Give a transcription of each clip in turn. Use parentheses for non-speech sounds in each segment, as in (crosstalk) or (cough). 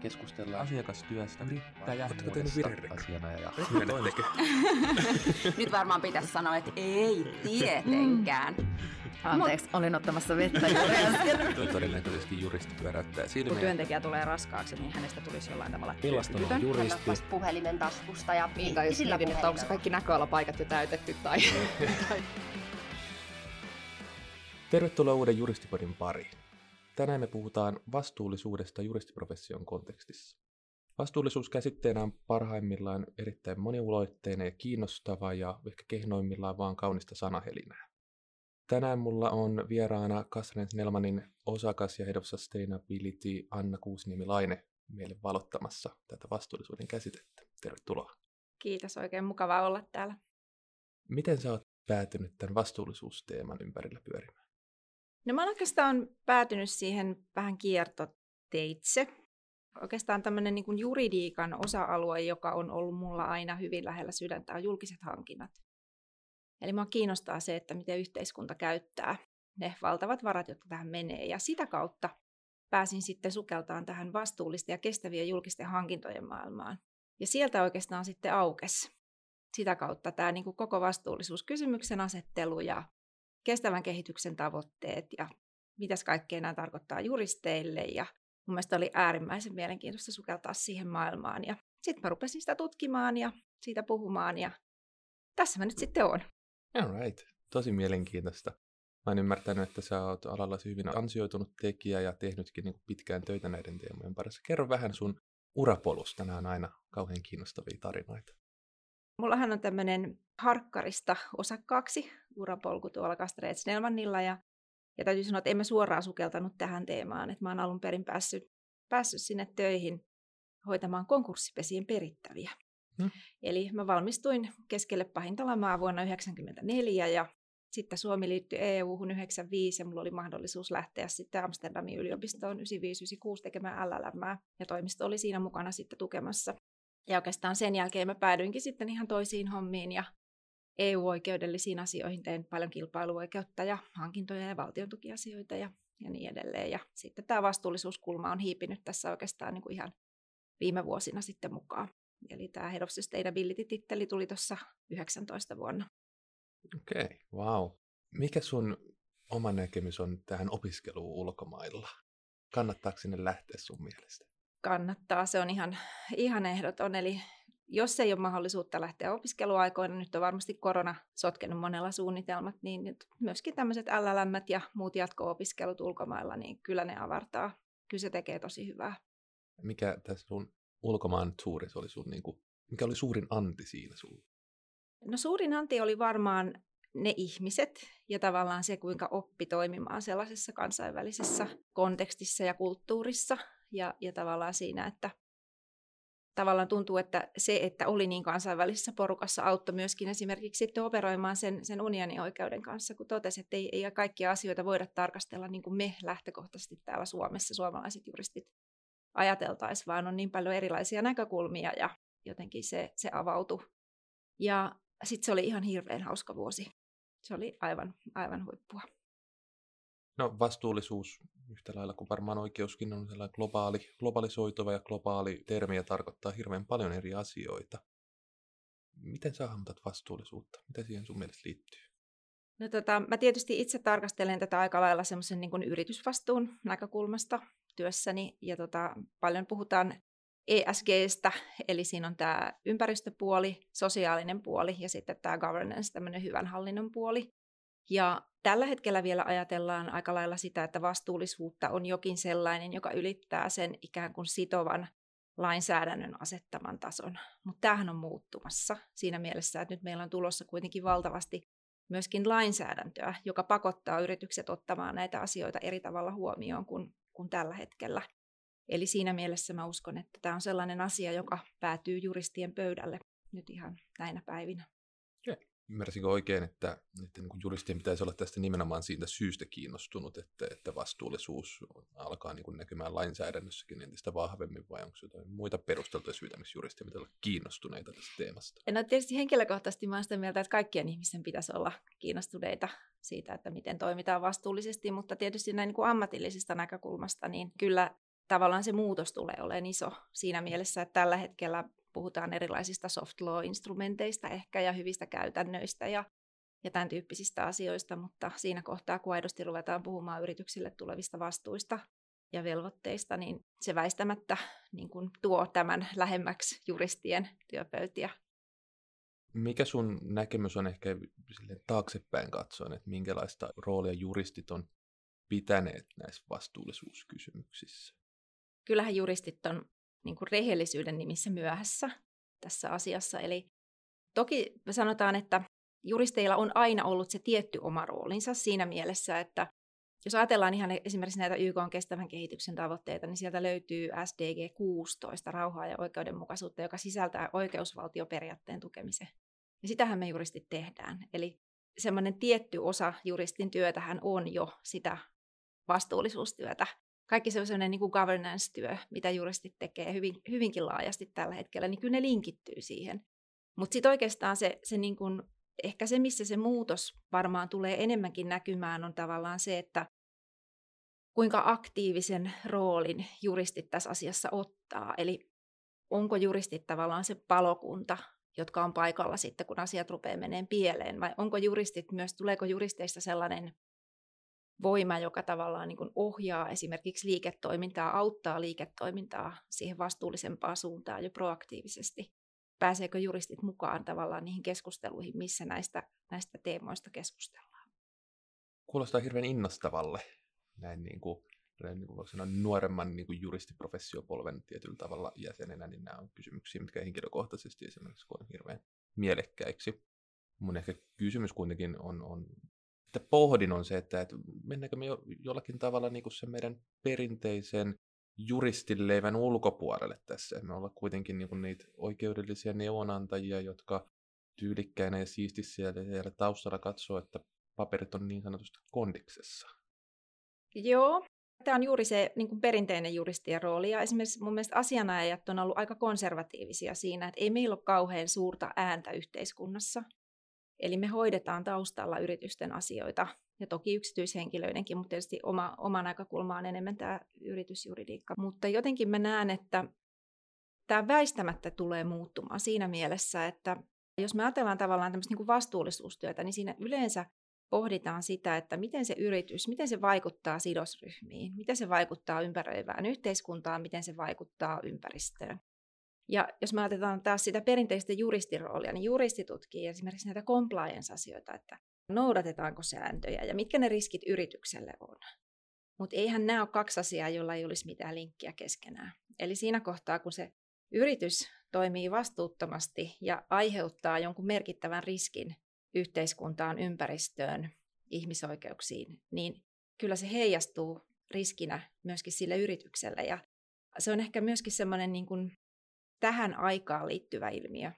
keskustellaan asiakastyöstä, yrittäjä, asiana ja (laughs) Nyt varmaan pitäisi sanoa, että ei tietenkään. Anteeksi, olin ottamassa vettä juuri (laughs) äsken. Todennäköisesti juristi pyöräyttää silmiä. Kun työntekijä tulee raskaaksi, niin hänestä tulisi jollain tavalla Millaista on juristi? Hän puhelimen taskusta ja Niin, tai jos mietin, että onko kaikki näköalapaikat jo täytetty tai... tai... (laughs) Tervetuloa uuden Juristipodin pariin. Tänään me puhutaan vastuullisuudesta juristiprofession kontekstissa. Vastuullisuus käsitteenä on parhaimmillaan erittäin moniuloitteinen ja kiinnostava ja ehkä kehnoimmillaan vaan kaunista sanahelinää. Tänään mulla on vieraana Kasrens Nelmanin osakas ja Head of Sustainability Anna Kuusniemi-Laine meille valottamassa tätä vastuullisuuden käsitettä. Tervetuloa. Kiitos, oikein mukavaa olla täällä. Miten sä oot päätynyt tämän vastuullisuusteeman ympärillä pyörimään? No mä oikeastaan päätynyt siihen vähän kiertoteitse. Oikeastaan tämmöinen niin kuin juridiikan osa-alue, joka on ollut mulla aina hyvin lähellä sydäntä, on julkiset hankinnat. Eli mua kiinnostaa se, että miten yhteiskunta käyttää ne valtavat varat, jotka tähän menee. Ja sitä kautta pääsin sitten sukeltaan tähän vastuullisten ja kestävien julkisten hankintojen maailmaan. Ja sieltä oikeastaan sitten aukesi sitä kautta tämä niin kuin koko vastuullisuuskysymyksen asettelu ja kestävän kehityksen tavoitteet ja mitäs kaikkea nämä tarkoittaa juristeille. Ja mun mielestä oli äärimmäisen mielenkiintoista sukeltaa siihen maailmaan. Ja sitten mä rupesin sitä tutkimaan ja siitä puhumaan ja tässä mä nyt sitten on. All right. Tosi mielenkiintoista. Mä oon ymmärtänyt, että sä oot alallasi hyvin ansioitunut tekijä ja tehnytkin niin pitkään töitä näiden teemojen parissa. Kerro vähän sun urapolusta. Nämä on aina kauhean kiinnostavia tarinoita. Mullahan on tämmöinen harkkarista osakkaaksi urapolku tuolla Kastreet Snellmanilla ja, ja täytyy sanoa, että en mä suoraan sukeltanut tähän teemaan. Että mä oon alun perin päässyt, päässyt sinne töihin hoitamaan konkurssipesien perittäviä. Hmm. Eli mä valmistuin keskelle pahinta lamaa vuonna 1994 ja sitten Suomi liittyi EU-hun 95 ja mulla oli mahdollisuus lähteä sitten Amsterdamin yliopistoon 95-96 tekemään LLM ja toimisto oli siinä mukana sitten tukemassa. Ja oikeastaan sen jälkeen mä päädyinkin sitten ihan toisiin hommiin ja EU-oikeudellisiin asioihin tein paljon kilpailuoikeutta ja hankintoja ja valtion tukiasioita ja, ja niin edelleen. Ja sitten tämä vastuullisuuskulma on hiipinyt tässä oikeastaan niin kuin ihan viime vuosina sitten mukaan. Eli tämä Head of Sustainability-titteli tuli tuossa 19 vuonna. Okei, okay, wow. Mikä sun oma näkemys on tähän opiskeluun ulkomailla? Kannattaako sinne lähteä sun mielestä? Kannattaa, se on ihan, ihan ehdoton. Eli jos ei ole mahdollisuutta lähteä opiskeluaikoina, nyt on varmasti korona sotkenut monella suunnitelmat, niin nyt myöskin tämmöiset LLM ja muut jatko-opiskelut ulkomailla, niin kyllä ne avartaa. Kyllä se tekee tosi hyvää. Mikä tässä sun ulkomaan tuurissa oli sun, niin kuin, mikä oli suurin anti siinä sulla? No suurin anti oli varmaan ne ihmiset ja tavallaan se, kuinka oppi toimimaan sellaisessa kansainvälisessä kontekstissa ja kulttuurissa. Ja, ja tavallaan siinä, että tavallaan tuntuu, että se, että oli niin kansainvälisessä porukassa, auttoi myöskin esimerkiksi sitten operoimaan sen, sen unionin oikeuden kanssa, kun totesi, että ei, ei kaikkia asioita voida tarkastella niin kuin me lähtökohtaisesti täällä Suomessa, suomalaiset juristit ajateltaisiin, vaan on niin paljon erilaisia näkökulmia ja jotenkin se, se avautui. Ja sitten se oli ihan hirveän hauska vuosi. Se oli aivan, aivan huippua. No vastuullisuus yhtä lailla kuin varmaan oikeuskin on sellainen globaali, globalisoituva ja globaali termi ja tarkoittaa hirveän paljon eri asioita. Miten sä hahmotat vastuullisuutta? Mitä siihen sun mielestä liittyy? No tota, mä tietysti itse tarkastelen tätä aika lailla semmoisen niin yritysvastuun näkökulmasta työssäni. Ja tota, paljon puhutaan ESGstä, eli siinä on tämä ympäristöpuoli, sosiaalinen puoli ja sitten tämä governance, tämmöinen hyvän hallinnon puoli. Ja tällä hetkellä vielä ajatellaan aika lailla sitä, että vastuullisuutta on jokin sellainen, joka ylittää sen ikään kuin sitovan lainsäädännön asettaman tason. Mutta tämähän on muuttumassa siinä mielessä, että nyt meillä on tulossa kuitenkin valtavasti myöskin lainsäädäntöä, joka pakottaa yritykset ottamaan näitä asioita eri tavalla huomioon kuin, kuin tällä hetkellä. Eli siinä mielessä mä uskon, että tämä on sellainen asia, joka päätyy juristien pöydälle nyt ihan näinä päivinä. Ymmärsinkö oikein, että, että niin juristien pitäisi olla tästä nimenomaan siitä syystä kiinnostunut, että, että vastuullisuus alkaa niin kuin näkymään lainsäädännössäkin entistä vahvemmin, vai onko jotain muita perusteltuja syitä, miksi juristien pitäisi olla kiinnostuneita tästä teemasta? No tietysti henkilökohtaisesti olen sitä mieltä, että kaikkien ihmisten pitäisi olla kiinnostuneita siitä, että miten toimitaan vastuullisesti, mutta tietysti näin niin kuin ammatillisesta näkökulmasta, niin kyllä tavallaan se muutos tulee olemaan iso siinä mielessä, että tällä hetkellä puhutaan erilaisista soft law-instrumenteista ehkä ja hyvistä käytännöistä ja, ja tämän tyyppisistä asioista, mutta siinä kohtaa, kun aidosti ruvetaan puhumaan yrityksille tulevista vastuista ja velvoitteista, niin se väistämättä niin kuin tuo tämän lähemmäksi juristien työpöytiä. Mikä sun näkemys on ehkä sille taaksepäin katsoen, että minkälaista roolia juristit on pitäneet näissä vastuullisuuskysymyksissä? Kyllähän juristit on niin kuin rehellisyyden nimissä myöhässä tässä asiassa. Eli toki sanotaan, että juristeilla on aina ollut se tietty oma roolinsa siinä mielessä, että jos ajatellaan ihan esimerkiksi näitä YK on kestävän kehityksen tavoitteita, niin sieltä löytyy SDG 16, rauhaa ja oikeudenmukaisuutta, joka sisältää oikeusvaltioperiaatteen tukemisen. Ja sitähän me juristit tehdään. Eli semmoinen tietty osa juristin työtähän on jo sitä vastuullisuustyötä. Kaikki se on sellainen niin kuin governance-työ, mitä juristit tekee hyvin, hyvinkin laajasti tällä hetkellä, niin kyllä ne linkittyy siihen. Mutta sitten oikeastaan se, se niin kuin, ehkä se, missä se muutos varmaan tulee enemmänkin näkymään, on tavallaan se, että kuinka aktiivisen roolin juristit tässä asiassa ottaa. Eli onko juristit tavallaan se palokunta, jotka on paikalla sitten, kun asiat rupeaa meneen pieleen, vai onko juristit myös, tuleeko juristeista sellainen voima, joka tavallaan niin ohjaa esimerkiksi liiketoimintaa, auttaa liiketoimintaa siihen vastuullisempaan suuntaan jo proaktiivisesti. Pääseekö juristit mukaan tavallaan niihin keskusteluihin, missä näistä, näistä teemoista keskustellaan? Kuulostaa hirveän innostavalle näin niin kuin, niin kuin sanoa, nuoremman niin kuin juristiprofessiopolven tietyllä tavalla jäsenenä, niin nämä on kysymyksiä, mitkä henkilökohtaisesti esimerkiksi koen hirveän mielekkäiksi. Mun ehkä kysymys kuitenkin on, on että pohdin on se, että, että mennäänkö me jo, jollakin tavalla niin kuin sen meidän perinteisen juristileivän ulkopuolelle tässä. Me ollaan kuitenkin niin kuin niitä oikeudellisia neuvonantajia, jotka tyylikkäinä ja siistissä siellä, siellä taustalla katsoo, että paperit on niin sanotusti kondiksessa. Joo, tämä on juuri se niin kuin perinteinen juristien rooli. Ja esimerkiksi mun mielestä asianajajat on ollut aika konservatiivisia siinä, että ei meillä ole kauhean suurta ääntä yhteiskunnassa. Eli me hoidetaan taustalla yritysten asioita ja toki yksityishenkilöidenkin, mutta tietysti oma, oma näkökulma on enemmän tämä yritysjuridiikka. Mutta jotenkin mä näen, että tämä väistämättä tulee muuttumaan siinä mielessä, että jos me ajatellaan tavallaan tämmöistä niin kuin vastuullisuustyötä, niin siinä yleensä pohditaan sitä, että miten se yritys, miten se vaikuttaa sidosryhmiin, miten se vaikuttaa ympäröivään yhteiskuntaan, miten se vaikuttaa ympäristöön. Ja jos me ajatellaan taas sitä perinteistä juristiroolia, niin juristi tutkii esimerkiksi näitä compliance-asioita, että noudatetaanko sääntöjä ja mitkä ne riskit yritykselle on. Mutta eihän nämä ole kaksi asiaa, joilla ei olisi mitään linkkiä keskenään. Eli siinä kohtaa, kun se yritys toimii vastuuttomasti ja aiheuttaa jonkun merkittävän riskin yhteiskuntaan, ympäristöön, ihmisoikeuksiin, niin kyllä se heijastuu riskinä myöskin sille yritykselle. Ja se on ehkä myöskin semmoinen niin kuin tähän aikaan liittyvä ilmiö.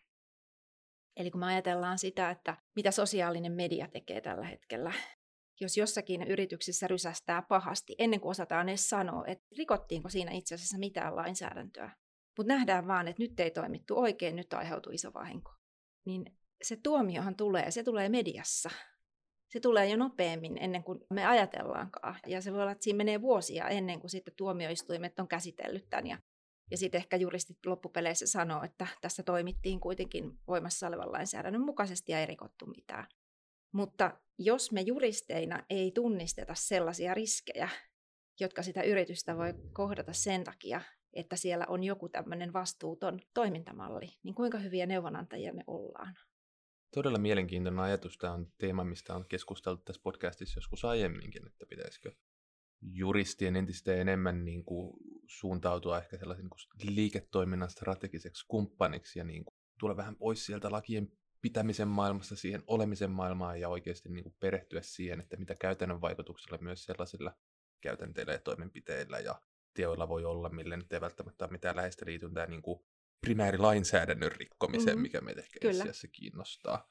Eli kun me ajatellaan sitä, että mitä sosiaalinen media tekee tällä hetkellä, jos jossakin yrityksessä rysästää pahasti, ennen kuin osataan edes sanoa, että rikottiinko siinä itse asiassa mitään lainsäädäntöä, mutta nähdään vaan, että nyt ei toimittu oikein, nyt aiheutuu iso vahinko, niin se tuomiohan tulee, se tulee mediassa. Se tulee jo nopeammin ennen kuin me ajatellaankaan. Ja se voi olla, että siinä menee vuosia ennen kuin sitten tuomioistuimet on käsitellyt tämän ja ja sitten ehkä juristit loppupeleissä sanoo, että tässä toimittiin kuitenkin voimassa olevan lainsäädännön mukaisesti ja ei rikottu mitään. Mutta jos me juristeina ei tunnisteta sellaisia riskejä, jotka sitä yritystä voi kohdata sen takia, että siellä on joku tämmöinen vastuuton toimintamalli, niin kuinka hyviä neuvonantajia me ollaan? Todella mielenkiintoinen ajatus. Tämä on teema, mistä on keskusteltu tässä podcastissa joskus aiemminkin, että pitäisikö juristien entistä enemmän niin kuin suuntautua ehkä sellaisen niin kuin liiketoiminnan strategiseksi kumppaniksi ja niin kuin tulla vähän pois sieltä lakien pitämisen maailmasta siihen olemisen maailmaan ja oikeasti niin kuin perehtyä siihen, että mitä käytännön vaikutuksella myös sellaisilla käytänteillä ja toimenpiteillä ja teoilla voi olla, millä nyt ei välttämättä ole mitään läheistä liityntää niin kuin primäärilainsäädännön rikkomiseen, mm-hmm. mikä meitä ehkä Kyllä. kiinnostaa.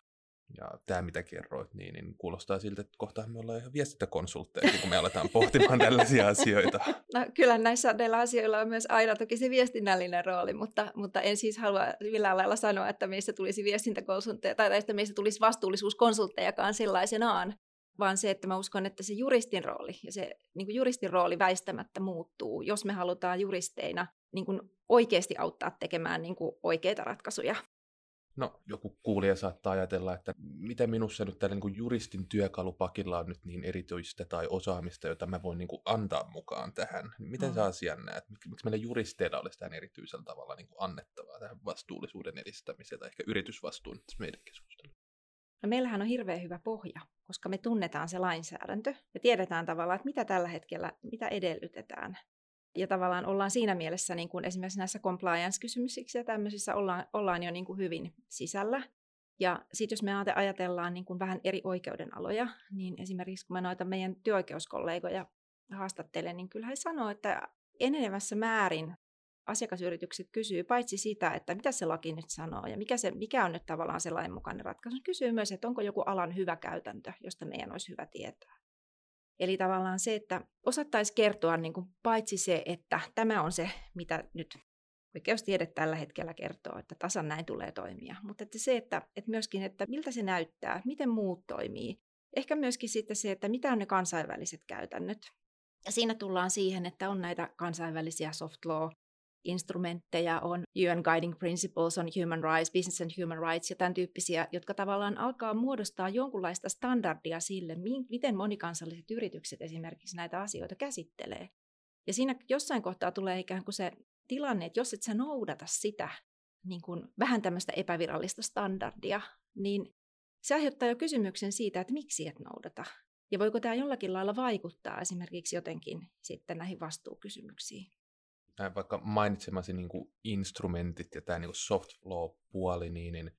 Ja tämä, mitä kerroit, niin, niin kuulostaa siltä, että kohta me ollaan ihan viestintäkonsultteja, kun me aletaan pohtimaan tällaisia (laughs) asioita. No, kyllä näissä näillä asioilla on myös aina toki se viestinnällinen rooli, mutta, mutta en siis halua millään lailla sanoa, että meistä tulisi viestintäkonsultteja tai että meistä tulisi vastuullisuuskonsulttejakaan sellaisenaan. vaan se, että mä uskon, että se juristin rooli ja se niin juristin rooli väistämättä muuttuu, jos me halutaan juristeina niin kuin oikeasti auttaa tekemään niin kuin oikeita ratkaisuja. No, joku kuulija saattaa ajatella, että mitä minussa nyt tällä niin juristin työkalupakilla on nyt niin erityistä tai osaamista, jota mä voin niin kuin antaa mukaan tähän. Miten mm. sä asian näet? Miksi meillä juristeilla olisi tähän erityisellä tavalla niin kuin annettavaa tähän vastuullisuuden edistämiseen tai ehkä yritysvastuun meidän keskustelussa? No meillähän on hirveän hyvä pohja, koska me tunnetaan se lainsäädäntö ja tiedetään tavallaan, että mitä tällä hetkellä, mitä edellytetään. Ja tavallaan ollaan siinä mielessä niin kuin esimerkiksi näissä compliance-kysymyksissä ja tämmöisissä ollaan, ollaan jo niin kuin hyvin sisällä. Ja sitten jos me ajatellaan niin kuin vähän eri oikeudenaloja, niin esimerkiksi kun mä noita meidän työoikeuskollegoja haastattelen, niin kyllä he sanoo, että enenevässä määrin asiakasyritykset kysyy paitsi sitä, että mitä se laki nyt sanoo ja mikä, se, mikä on nyt tavallaan se lainmukainen ratkaisu, kysyy myös, että onko joku alan hyvä käytäntö, josta meidän olisi hyvä tietää. Eli tavallaan se, että osattaisi kertoa niin kuin paitsi se, että tämä on se, mitä nyt oikeustiede tällä hetkellä kertoo, että tasan näin tulee toimia. Mutta että se, että, että myöskin, että miltä se näyttää, miten muut toimii. Ehkä myöskin sitten se, että mitä on ne kansainväliset käytännöt. Ja siinä tullaan siihen, että on näitä kansainvälisiä soft law instrumentteja, on UN Guiding Principles, on Human Rights, Business and Human Rights ja tämän tyyppisiä, jotka tavallaan alkaa muodostaa jonkunlaista standardia sille, miten monikansalliset yritykset esimerkiksi näitä asioita käsittelee. Ja siinä jossain kohtaa tulee ikään kuin se tilanne, että jos et sä noudata sitä niin kuin vähän tämmöistä epävirallista standardia, niin se aiheuttaa jo kysymyksen siitä, että miksi et noudata. Ja voiko tämä jollakin lailla vaikuttaa esimerkiksi jotenkin sitten näihin vastuukysymyksiin nämä vaikka mainitsemasi niin kuin instrumentit ja tämä niin kuin soft law-puoli, niin, niin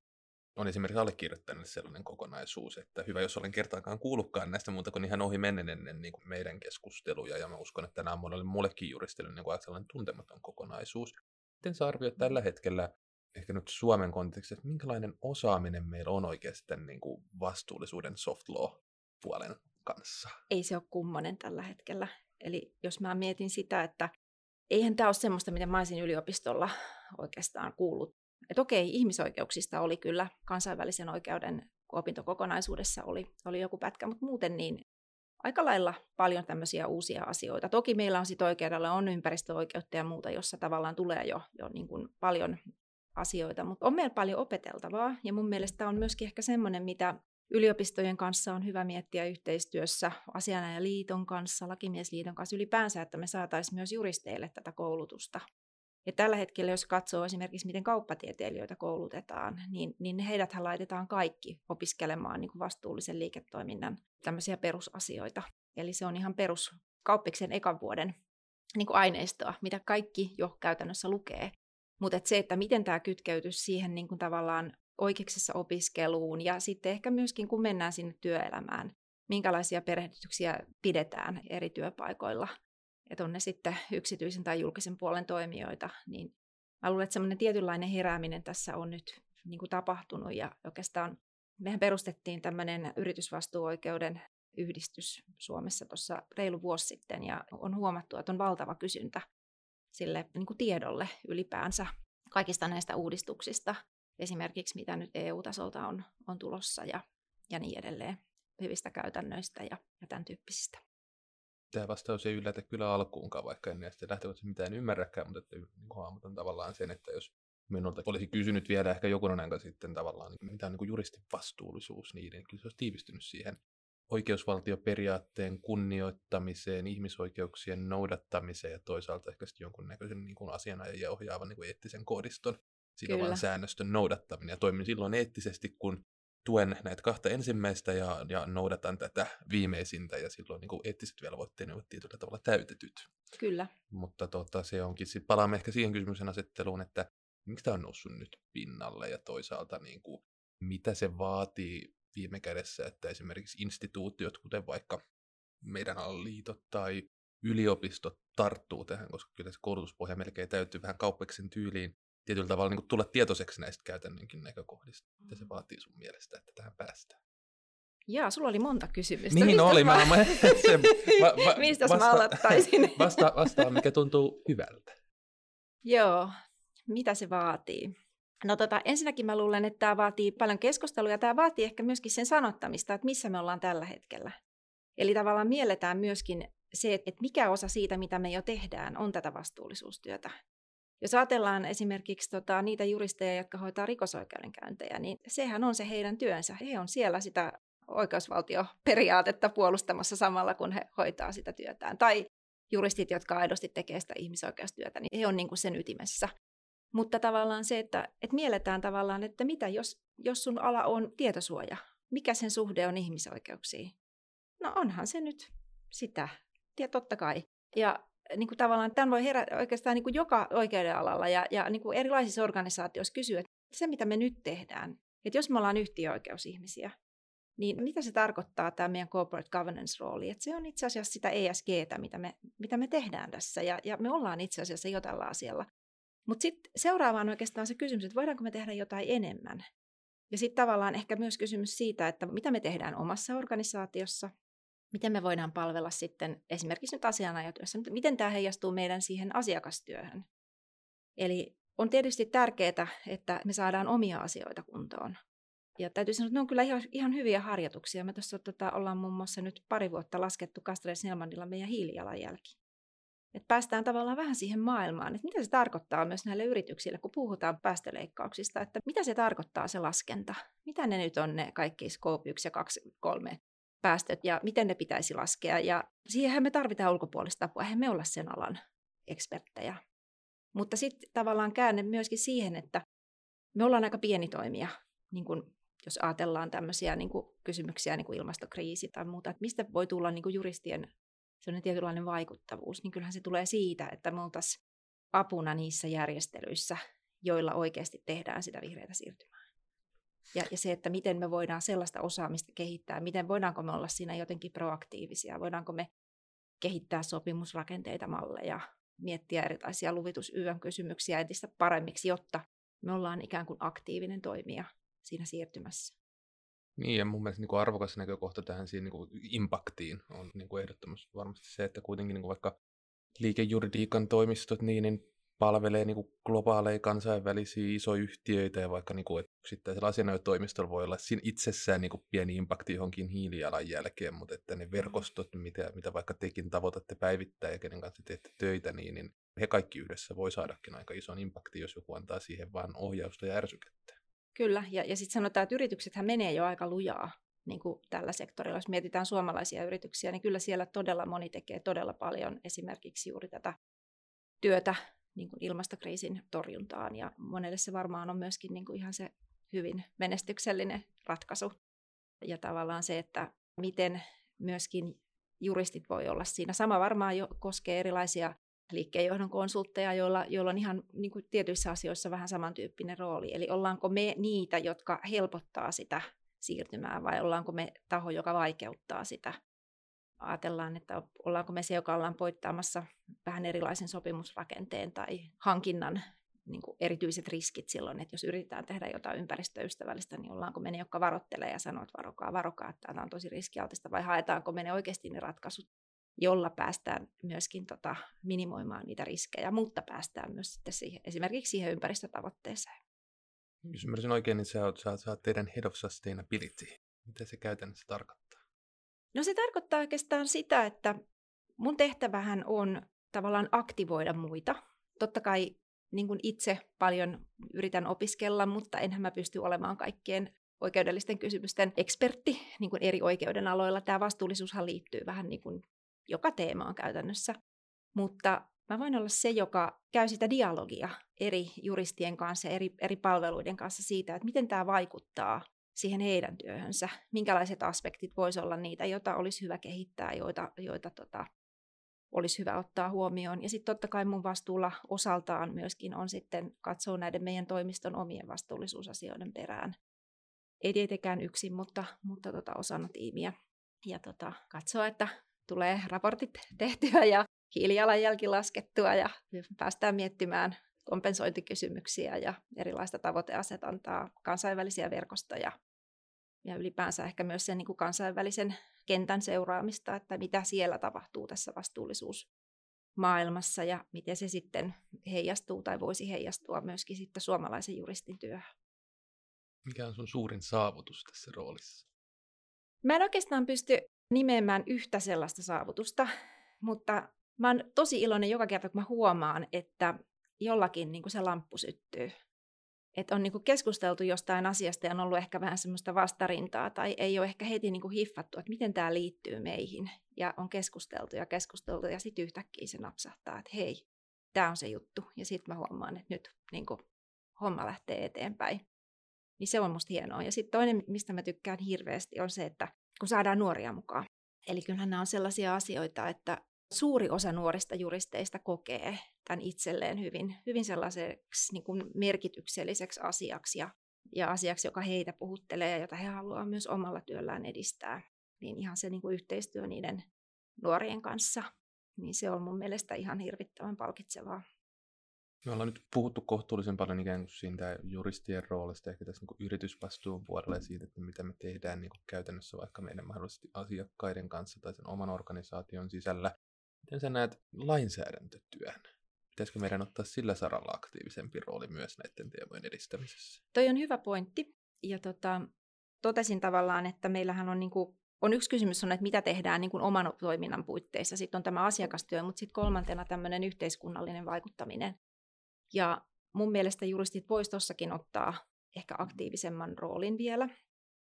on esimerkiksi allekirjoittanut sellainen kokonaisuus, että hyvä, jos olen kertaakaan kuullutkaan näistä muuta kuin ihan ohi mennen ennen niin kuin meidän keskusteluja, ja mä uskon, että nämä on monelle mullekin juristille niin sellainen tuntematon kokonaisuus. Miten sä arvioit tällä hetkellä, ehkä nyt Suomen kontekstissa, että minkälainen osaaminen meillä on oikeasti niin kuin vastuullisuuden soft law-puolen kanssa? Ei se ole kummonen tällä hetkellä. Eli jos mä mietin sitä, että eihän tämä ole semmoista, mitä mä olisin yliopistolla oikeastaan kuullut. Että okei, ihmisoikeuksista oli kyllä kansainvälisen oikeuden opintokokonaisuudessa oli, oli joku pätkä, mutta muuten niin aika lailla paljon tämmöisiä uusia asioita. Toki meillä on sitten oikeudella on ympäristöoikeutta ja muuta, jossa tavallaan tulee jo, jo niin kuin paljon asioita, mutta on meillä paljon opeteltavaa ja mun mielestä on myöskin ehkä semmoinen, mitä yliopistojen kanssa on hyvä miettiä yhteistyössä asianajaliiton kanssa, lakimiesliiton kanssa ylipäänsä, että me saataisiin myös juristeille tätä koulutusta. Ja tällä hetkellä, jos katsoo esimerkiksi, miten kauppatieteilijöitä koulutetaan, niin, niin heidät laitetaan kaikki opiskelemaan niin kuin vastuullisen liiketoiminnan tämmöisiä perusasioita. Eli se on ihan perus kauppiksen ekan vuoden niin kuin aineistoa, mitä kaikki jo käytännössä lukee. Mutta se, että miten tämä kytkeytyisi siihen niin kuin tavallaan oikeuksessa opiskeluun ja sitten ehkä myöskin kun mennään sinne työelämään, minkälaisia perehdytyksiä pidetään eri työpaikoilla. Että on ne sitten yksityisen tai julkisen puolen toimijoita, niin mä luulen, että semmoinen tietynlainen herääminen tässä on nyt niin kuin tapahtunut ja oikeastaan mehän perustettiin tämmöinen yritysvastuuoikeuden yhdistys Suomessa tuossa reilu vuosi sitten ja on huomattu, että on valtava kysyntä sille niin kuin tiedolle ylipäänsä kaikista näistä uudistuksista esimerkiksi mitä nyt EU-tasolta on, on tulossa ja, ja niin edelleen, hyvistä käytännöistä ja, ja tämän tyyppisistä. Tämä vastaus ei yllätä kyllä alkuunkaan, vaikka en näistä lähtökohtaisesti mitään ymmärräkään, mutta että niin tavallaan sen, että jos minulta olisi kysynyt vielä ehkä jokunen aika sitten tavallaan, niin mitä on niin juristin vastuullisuus niiden, kyllä se olisi tiivistynyt siihen oikeusvaltioperiaatteen kunnioittamiseen, ihmisoikeuksien noudattamiseen ja toisaalta ehkä sitten jonkunnäköisen niin kuin asianajan ja ohjaavan niin kuin eettisen koodiston sitovan säännöstön noudattaminen. Ja toimin silloin eettisesti, kun tuen näitä kahta ensimmäistä ja, ja noudatan tätä viimeisintä, ja silloin niin kuin eettiset velvoitteet ovat tietyllä tavalla täytetyt. Kyllä. Mutta tota, se onkin, sitten palaamme ehkä siihen kysymyksen asetteluun, että miksi tämä on noussut nyt pinnalle, ja toisaalta niin kuin, mitä se vaatii viime kädessä, että esimerkiksi instituutiot, kuten vaikka meidän liitot tai yliopistot tarttuu tähän, koska kyllä se koulutuspohja melkein täytyy vähän kauppeksen tyyliin tietyllä tavalla niin tulla tietoiseksi näistä käytännönkin näkökohdista. Mitä se mm. vaatii sun mielestä, että tähän päästään? Jaa, sulla oli monta kysymystä. Niin Mistä oli. Mä, mä, (laughs) se, va, (laughs) va, Mistä vasta, mä aloittaisin? (laughs) Vasta, vastaan, mikä tuntuu hyvältä. Joo, mitä se vaatii? No tota, ensinnäkin mä luulen, että tämä vaatii paljon keskustelua ja tämä vaatii ehkä myöskin sen sanottamista, että missä me ollaan tällä hetkellä. Eli tavallaan mielletään myöskin se, että mikä osa siitä, mitä me jo tehdään, on tätä vastuullisuustyötä. Jos ajatellaan esimerkiksi tota, niitä juristeja, jotka hoitaa rikosoikeudenkäyntejä, niin sehän on se heidän työnsä. He on siellä sitä oikeusvaltioperiaatetta puolustamassa samalla, kun he hoitaa sitä työtään. Tai juristit, jotka aidosti tekee sitä ihmisoikeustyötä, niin he on niin kuin sen ytimessä. Mutta tavallaan se, että, että mielletään tavallaan, että mitä jos, jos sun ala on tietosuoja, mikä sen suhde on ihmisoikeuksiin? No onhan se nyt sitä, ja totta kai. Ja niin kuin tavallaan tämän voi herätä oikeastaan niin kuin joka oikeuden alalla ja, ja niin kuin erilaisissa organisaatioissa kysyä, että se mitä me nyt tehdään, että jos me ollaan yhtiöoikeusihmisiä, niin mitä se tarkoittaa tämä meidän corporate governance-rooli? Että se on itse asiassa sitä ESGtä, mitä me, mitä me tehdään tässä ja, ja me ollaan itse asiassa jo tällä asialla. Mutta sitten seuraava on oikeastaan se kysymys, että voidaanko me tehdä jotain enemmän? Ja sitten tavallaan ehkä myös kysymys siitä, että mitä me tehdään omassa organisaatiossa, miten me voidaan palvella sitten esimerkiksi nyt asianajotyössä, miten tämä heijastuu meidän siihen asiakastyöhön. Eli on tietysti tärkeää, että me saadaan omia asioita kuntoon. Ja täytyy sanoa, että ne on kyllä ihan, ihan hyviä harjoituksia. Me tuossa tota, ollaan muun muassa nyt pari vuotta laskettu Castells Nelmanilla meidän hiilijalanjälki. Et päästään tavallaan vähän siihen maailmaan, että mitä se tarkoittaa myös näille yrityksille, kun puhutaan päästöleikkauksista, että mitä se tarkoittaa se laskenta, mitä ne nyt on ne kaikki Scope 1 ja 2, 3 päästöt ja miten ne pitäisi laskea. Ja siihen me tarvitaan ulkopuolista apua, eihän me olla sen alan eksperttejä. Mutta sitten tavallaan käänne myöskin siihen, että me ollaan aika pieni toimija, niin kun, jos ajatellaan tämmöisiä niin kysymyksiä, niin ilmastokriisi tai muuta, että mistä voi tulla niin juristien sellainen tietynlainen vaikuttavuus, niin kyllähän se tulee siitä, että me oltaisiin apuna niissä järjestelyissä, joilla oikeasti tehdään sitä vihreää siirtymää. Ja, ja se, että miten me voidaan sellaista osaamista kehittää, miten voidaanko me olla siinä jotenkin proaktiivisia, voidaanko me kehittää sopimusrakenteita, malleja, miettiä erilaisia luvitusyön kysymyksiä entistä paremmiksi, jotta me ollaan ikään kuin aktiivinen toimija siinä siirtymässä. Niin, ja mun mielestä niin kuin arvokas näkökohta tähän siihen niin kuin impaktiin on niin kuin ehdottomasti varmasti se, että kuitenkin niin kuin vaikka liikejuridiikan toimistot, niin, niin palvelee niin kuin globaaleja kansainvälisiä isoja yhtiöitä ja vaikka niin kuin, että yksittäisellä asianajotoimistolla voi olla siinä itsessään niin kuin pieni impakti johonkin hiilijalanjälkeen, mutta että ne verkostot, mitä, mitä vaikka tekin tavoitatte päivittää ja kenen kanssa teette töitä, niin, niin he kaikki yhdessä voi saadakin aika ison impakti, jos joku antaa siihen vain ohjausta ja ärsykettä. Kyllä, ja, ja sitten sanotaan, että yrityksethän menee jo aika lujaa niin kuin tällä sektorilla. Jos mietitään suomalaisia yrityksiä, niin kyllä siellä todella moni tekee todella paljon esimerkiksi juuri tätä työtä niin kuin ilmastokriisin torjuntaan. Ja monelle se varmaan on myöskin niin kuin ihan se hyvin menestyksellinen ratkaisu. Ja tavallaan se, että miten myöskin juristit voi olla siinä. Sama varmaan jo koskee erilaisia liikkeenjohdon konsultteja, joilla, joilla on ihan niin kuin tietyissä asioissa vähän samantyyppinen rooli. Eli ollaanko me niitä, jotka helpottaa sitä siirtymää vai ollaanko me taho, joka vaikeuttaa sitä ajatellaan, että ollaanko me se, joka ollaan poittaamassa vähän erilaisen sopimusrakenteen tai hankinnan niin kuin erityiset riskit silloin, että jos yritetään tehdä jotain ympäristöystävällistä, niin ollaanko me ne, jotka varottelee ja sanoo, että varokaa, varokaa, että tämä on tosi riskialtista, vai haetaanko me ne oikeasti ne ratkaisut, jolla päästään myöskin tota, minimoimaan niitä riskejä, mutta päästään myös sitten siihen, esimerkiksi siihen ympäristötavoitteeseen. Jos ymmärsin oikein, niin sä oot, sä, sä oot teidän Head of Sustainability. Mitä se käytännössä tarkoittaa? No se tarkoittaa oikeastaan sitä, että mun tehtävähän on tavallaan aktivoida muita. Totta kai niin kuin itse paljon yritän opiskella, mutta enhän mä pysty olemaan kaikkien oikeudellisten kysymysten ekspertti niin kuin eri oikeuden aloilla. Tämä vastuullisuushan liittyy vähän niin kuin joka teemaan käytännössä. Mutta mä voin olla se, joka käy sitä dialogia eri juristien kanssa eri, eri palveluiden kanssa siitä, että miten tämä vaikuttaa siihen heidän työhönsä, minkälaiset aspektit voisi olla niitä, joita olisi hyvä kehittää, joita, joita tota, olisi hyvä ottaa huomioon. Ja sitten totta kai mun vastuulla osaltaan myöskin on sitten katsoa näiden meidän toimiston omien vastuullisuusasioiden perään. Ei tietenkään yksin, mutta, mutta tota, osana tiimiä. Ja tota, katsoa, että tulee raportit tehtyä ja hiilijalanjälki laskettua ja päästään miettimään kompensointikysymyksiä ja erilaista tavoiteasetantaa, kansainvälisiä verkostoja ja ylipäänsä ehkä myös sen niin kuin kansainvälisen kentän seuraamista, että mitä siellä tapahtuu tässä vastuullisuusmaailmassa ja miten se sitten heijastuu tai voisi heijastua myöskin sitten suomalaisen juristin työhön. Mikä on sun suurin saavutus tässä roolissa? Mä en oikeastaan pysty nimeämään yhtä sellaista saavutusta, mutta mä oon tosi iloinen joka kerta, kun mä huomaan, että jollakin niin kuin se lamppu syttyy. Että on niin kuin keskusteltu jostain asiasta ja on ollut ehkä vähän semmoista vastarintaa tai ei ole ehkä heti niin kuin hiffattu, että miten tämä liittyy meihin. Ja on keskusteltu ja keskusteltu ja sitten yhtäkkiä se napsahtaa, että hei, tämä on se juttu. Ja sitten mä huomaan, että nyt niin kuin, homma lähtee eteenpäin. Niin se on musta hienoa. Ja sitten toinen, mistä mä tykkään hirveästi, on se, että kun saadaan nuoria mukaan. Eli kyllähän nämä on sellaisia asioita, että suuri osa nuorista juristeista kokee tämän itselleen hyvin, hyvin sellaiseksi niin kuin merkitykselliseksi asiaksi ja, ja asiaksi, joka heitä puhuttelee ja jota he haluavat myös omalla työllään edistää. Niin ihan se niin kuin yhteistyö niiden nuorien kanssa, niin se on mun mielestä ihan hirvittävän palkitsevaa. Me ollaan nyt puhuttu kohtuullisen paljon ikään kuin siitä juristien roolista, ehkä tässä niin yritysvastuun puolella ja siitä, että mitä me tehdään niin käytännössä vaikka meidän mahdollisesti asiakkaiden kanssa tai sen oman organisaation sisällä. Miten sä näet lainsäädäntötyön? Pitäisikö meidän ottaa sillä saralla aktiivisempi rooli myös näiden teemojen edistämisessä? Toi on hyvä pointti. Ja tota, totesin tavallaan, että meillähän on, niin kuin, on yksi kysymys on, että mitä tehdään niin oman toiminnan puitteissa. Sitten on tämä asiakastyö, mutta sitten kolmantena tämmöinen yhteiskunnallinen vaikuttaminen. Ja mun mielestä juristit voisivat tuossakin ottaa ehkä aktiivisemman roolin vielä.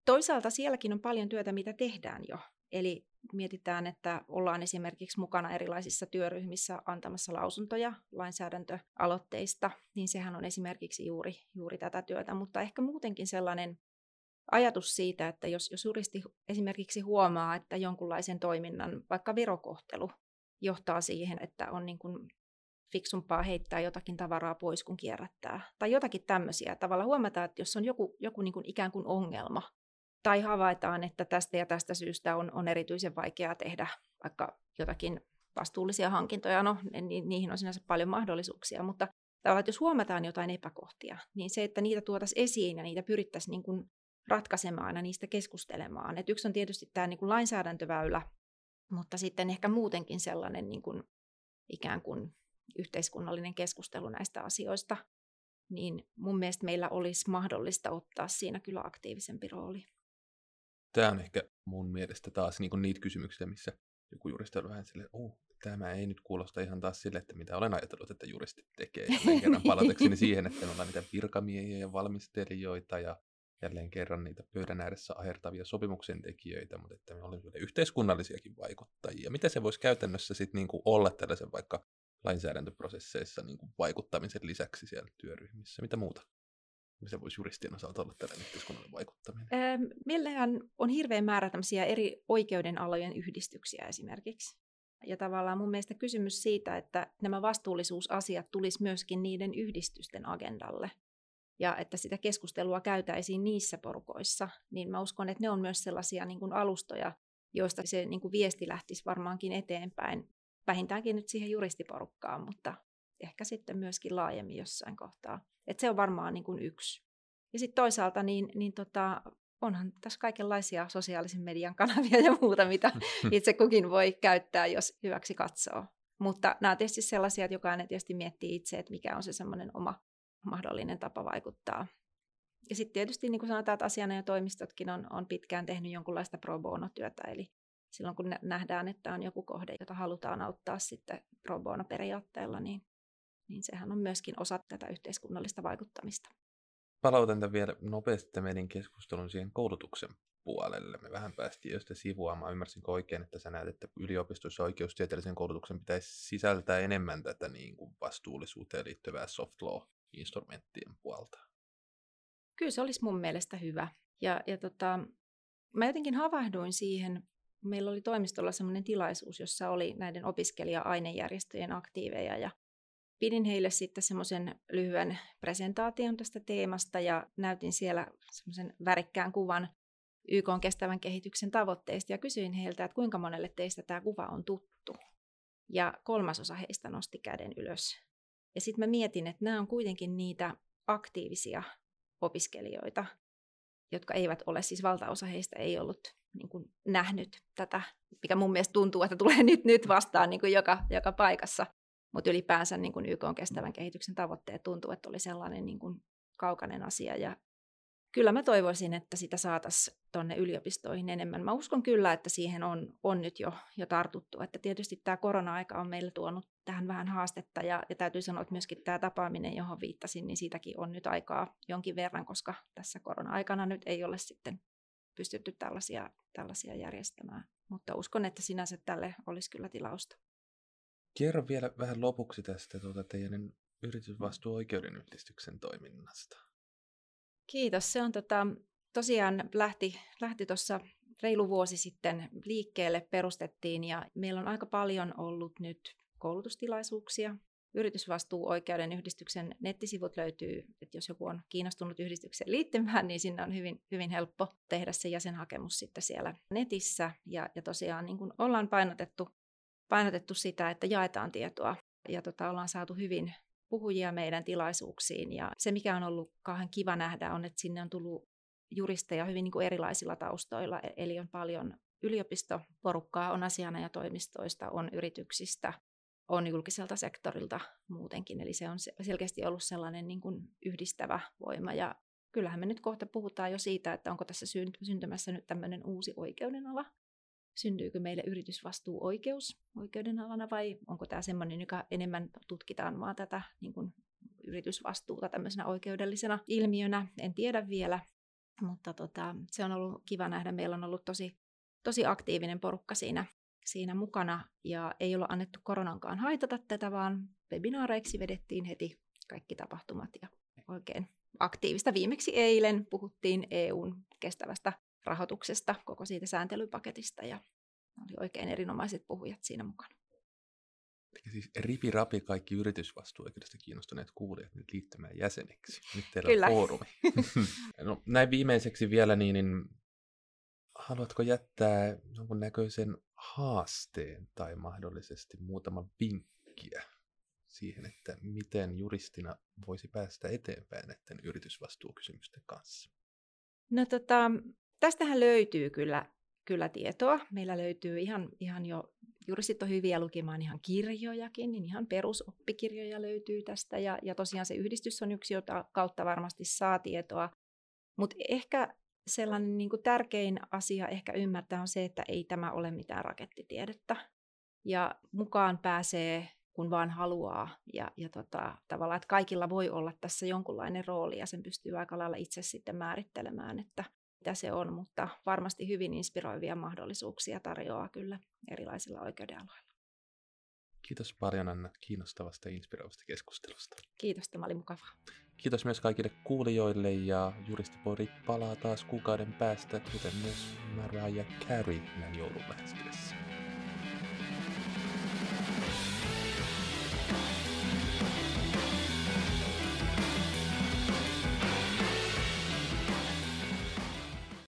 Toisaalta sielläkin on paljon työtä, mitä tehdään jo. Eli mietitään, että ollaan esimerkiksi mukana erilaisissa työryhmissä antamassa lausuntoja lainsäädäntöaloitteista, niin sehän on esimerkiksi juuri, juuri tätä työtä, mutta ehkä muutenkin sellainen ajatus siitä, että jos, jos juristi esimerkiksi huomaa, että jonkunlaisen toiminnan, vaikka verokohtelu, johtaa siihen, että on niin kuin fiksumpaa heittää jotakin tavaraa pois kuin kierrättää. Tai jotakin tämmöisiä. Tavalla huomataan, että jos on joku, joku niin kuin ikään kuin ongelma, tai havaitaan, että tästä ja tästä syystä on, on erityisen vaikeaa tehdä vaikka jotakin vastuullisia hankintoja, no ni, niihin on sinänsä paljon mahdollisuuksia, mutta tavallaan, jos huomataan jotain epäkohtia, niin se, että niitä tuotaisiin esiin ja niitä pyrittäisiin niin kuin ratkaisemaan ja niistä keskustelemaan. Et yksi on tietysti tämä niin kuin lainsäädäntöväylä, mutta sitten ehkä muutenkin sellainen niin kuin ikään kuin yhteiskunnallinen keskustelu näistä asioista, niin mun mielestä meillä olisi mahdollista ottaa siinä kyllä aktiivisempi rooli. Tämä on ehkä mun mielestä taas niin niitä kysymyksiä, missä joku juristi on vähän silleen, oh, tämä ei nyt kuulosta ihan taas sille, että mitä olen ajatellut, että juristit tekee. Jälleen kerran palatakseni (laughs) siihen, että me ollaan niitä virkamiehiä ja valmistelijoita ja jälleen kerran niitä pöydän ääressä ahertavia sopimuksen tekijöitä, mutta että me olemme yhteiskunnallisiakin vaikuttajia. Mitä se voisi käytännössä sitten niin olla tällaisen vaikka lainsäädäntöprosesseissa niin kuin vaikuttamisen lisäksi siellä työryhmissä? Mitä muuta? Se voisi juristien osalta olla tällainen meillähän on hirveän määrä tämmöisiä eri oikeudenalojen yhdistyksiä esimerkiksi. Ja tavallaan mun mielestä kysymys siitä, että nämä vastuullisuusasiat tulisi myöskin niiden yhdistysten agendalle ja että sitä keskustelua käytäisiin niissä porukoissa, niin mä uskon, että ne on myös sellaisia niin kuin alustoja, joista se niin kuin viesti lähtisi varmaankin eteenpäin vähintäänkin nyt siihen juristiporukkaan, mutta ehkä sitten myöskin laajemmin jossain kohtaa. Et se on varmaan niin kuin yksi. Ja sitten toisaalta niin, niin tota, onhan tässä kaikenlaisia sosiaalisen median kanavia ja muuta, mitä (laughs) itse kukin voi käyttää, jos hyväksi katsoo. Mutta nämä on tietysti sellaisia, että jokainen tietysti miettii itse, että mikä on se semmoinen oma mahdollinen tapa vaikuttaa. Ja sitten tietysti niin kuin sanotaan, että asianajotoimistotkin on, on pitkään tehnyt jonkunlaista pro bono-työtä, eli silloin kun nähdään, että on joku kohde, jota halutaan auttaa sitten pro bono periaatteella, niin, niin sehän on myöskin osa tätä yhteiskunnallista vaikuttamista. Palautan tämän vielä nopeasti meidän keskustelun siihen koulutuksen puolelle. Me vähän päästiin jo sitä sivuamaan. Ymmärsinkö oikein, että sä näet, että yliopistossa oikeustieteellisen koulutuksen pitäisi sisältää enemmän tätä niin kuin vastuullisuuteen liittyvää soft law-instrumenttien puolta? Kyllä se olisi mun mielestä hyvä. Ja, ja tota, mä jotenkin havahduin siihen meillä oli toimistolla sellainen tilaisuus, jossa oli näiden opiskelija-ainejärjestöjen aktiiveja ja pidin heille sitten semmoisen lyhyen presentaation tästä teemasta ja näytin siellä semmoisen värikkään kuvan YK on kestävän kehityksen tavoitteista ja kysyin heiltä, että kuinka monelle teistä tämä kuva on tuttu. Ja kolmasosa heistä nosti käden ylös. Ja sitten mä mietin, että nämä on kuitenkin niitä aktiivisia opiskelijoita, jotka eivät ole, siis valtaosa heistä ei ollut niin kuin nähnyt tätä, mikä mun mielestä tuntuu, että tulee nyt, nyt vastaan niin kuin joka, joka paikassa. Mutta ylipäänsä niin kuin YK on kestävän kehityksen tavoitteet tuntuu, että oli sellainen niin kuin kaukainen asia. Ja kyllä mä toivoisin, että sitä saataisiin tuonne yliopistoihin enemmän. Mä uskon kyllä, että siihen on, on nyt jo, jo tartuttu. Että tietysti tämä korona-aika on meille tuonut tähän vähän haastetta ja, ja täytyy sanoa, että myöskin tämä tapaaminen, johon viittasin, niin siitäkin on nyt aikaa jonkin verran, koska tässä korona-aikana nyt ei ole sitten pystytty tällaisia, tällaisia järjestämään. Mutta uskon, että sinänsä tälle olisi kyllä tilausta. Kerro vielä vähän lopuksi tästä tuota teidän yritysvastuuoikeuden yhdistyksen toiminnasta. Kiitos. Se on tota, tosiaan lähti, lähti tuossa reilu vuosi sitten liikkeelle, perustettiin ja meillä on aika paljon ollut nyt koulutustilaisuuksia. Yritysvastuuoikeuden yhdistyksen nettisivut löytyy, että jos joku on kiinnostunut yhdistykseen liittymään, niin sinne on hyvin, hyvin helppo tehdä se jäsenhakemus sitten siellä netissä. Ja, ja tosiaan niin kuin ollaan painotettu, painotettu sitä, että jaetaan tietoa ja tota, ollaan saatu hyvin puhujia meidän tilaisuuksiin. Ja se, mikä on ollut kauhean kiva nähdä, on, että sinne on tullut juristeja hyvin niin kuin erilaisilla taustoilla. E-, eli on paljon yliopistoporukkaa, on asianajatoimistoista, on yrityksistä, on julkiselta sektorilta muutenkin. Eli se on selkeästi ollut sellainen niin kuin yhdistävä voima. Ja kyllähän me nyt kohta puhutaan jo siitä, että onko tässä syntymässä nyt tämmöinen uusi oikeudenala, syntyykö meille yritysvastuuoikeus oikeudenalana vai onko tämä semmoinen, joka enemmän tutkitaan vaan tätä niin kuin yritysvastuuta tämmöisenä oikeudellisena ilmiönä. En tiedä vielä, mutta tota, se on ollut kiva nähdä. Meillä on ollut tosi, tosi aktiivinen porukka siinä, siinä mukana ja ei olla annettu koronankaan haitata tätä, vaan webinaareiksi vedettiin heti kaikki tapahtumat ja oikein aktiivista. Viimeksi eilen puhuttiin EUn kestävästä rahoituksesta, koko siitä sääntelypaketista ja oli oikein erinomaiset puhujat siinä mukana. Eli siis ripi rapi kaikki yritysvastuuoikeudesta kiinnostuneet kuulijat nyt liittymään jäseneksi. Nyt teillä Kyllä. on foorumi. (laughs) no, näin viimeiseksi vielä, niin, niin haluatko jättää jonkun näköisen haasteen tai mahdollisesti muutama vinkkiä siihen, että miten juristina voisi päästä eteenpäin näiden yritysvastuukysymysten kanssa? No tota, tästähän löytyy kyllä, kyllä tietoa. Meillä löytyy ihan, ihan jo, juristit on hyviä lukemaan ihan kirjojakin, niin ihan perusoppikirjoja löytyy tästä. Ja, ja tosiaan se yhdistys on yksi, jota kautta varmasti saa tietoa. Mutta ehkä sellainen niin kuin tärkein asia ehkä ymmärtää on se, että ei tämä ole mitään rakettitiedettä. Ja mukaan pääsee kun vaan haluaa. Ja, ja tota, tavallaan, että kaikilla voi olla tässä jonkunlainen rooli ja sen pystyy aika lailla itse sitten määrittelemään, että mitä se on, mutta varmasti hyvin inspiroivia mahdollisuuksia tarjoaa kyllä erilaisilla oikeudenaloilla. Kiitos paljon Anna kiinnostavasta ja inspiroivasta keskustelusta. Kiitos, tämä oli mukavaa. Kiitos myös kaikille kuulijoille ja Juristipori palaa taas kuukauden päästä, kuten myös Mariah Carey näin joulun lähestyessä.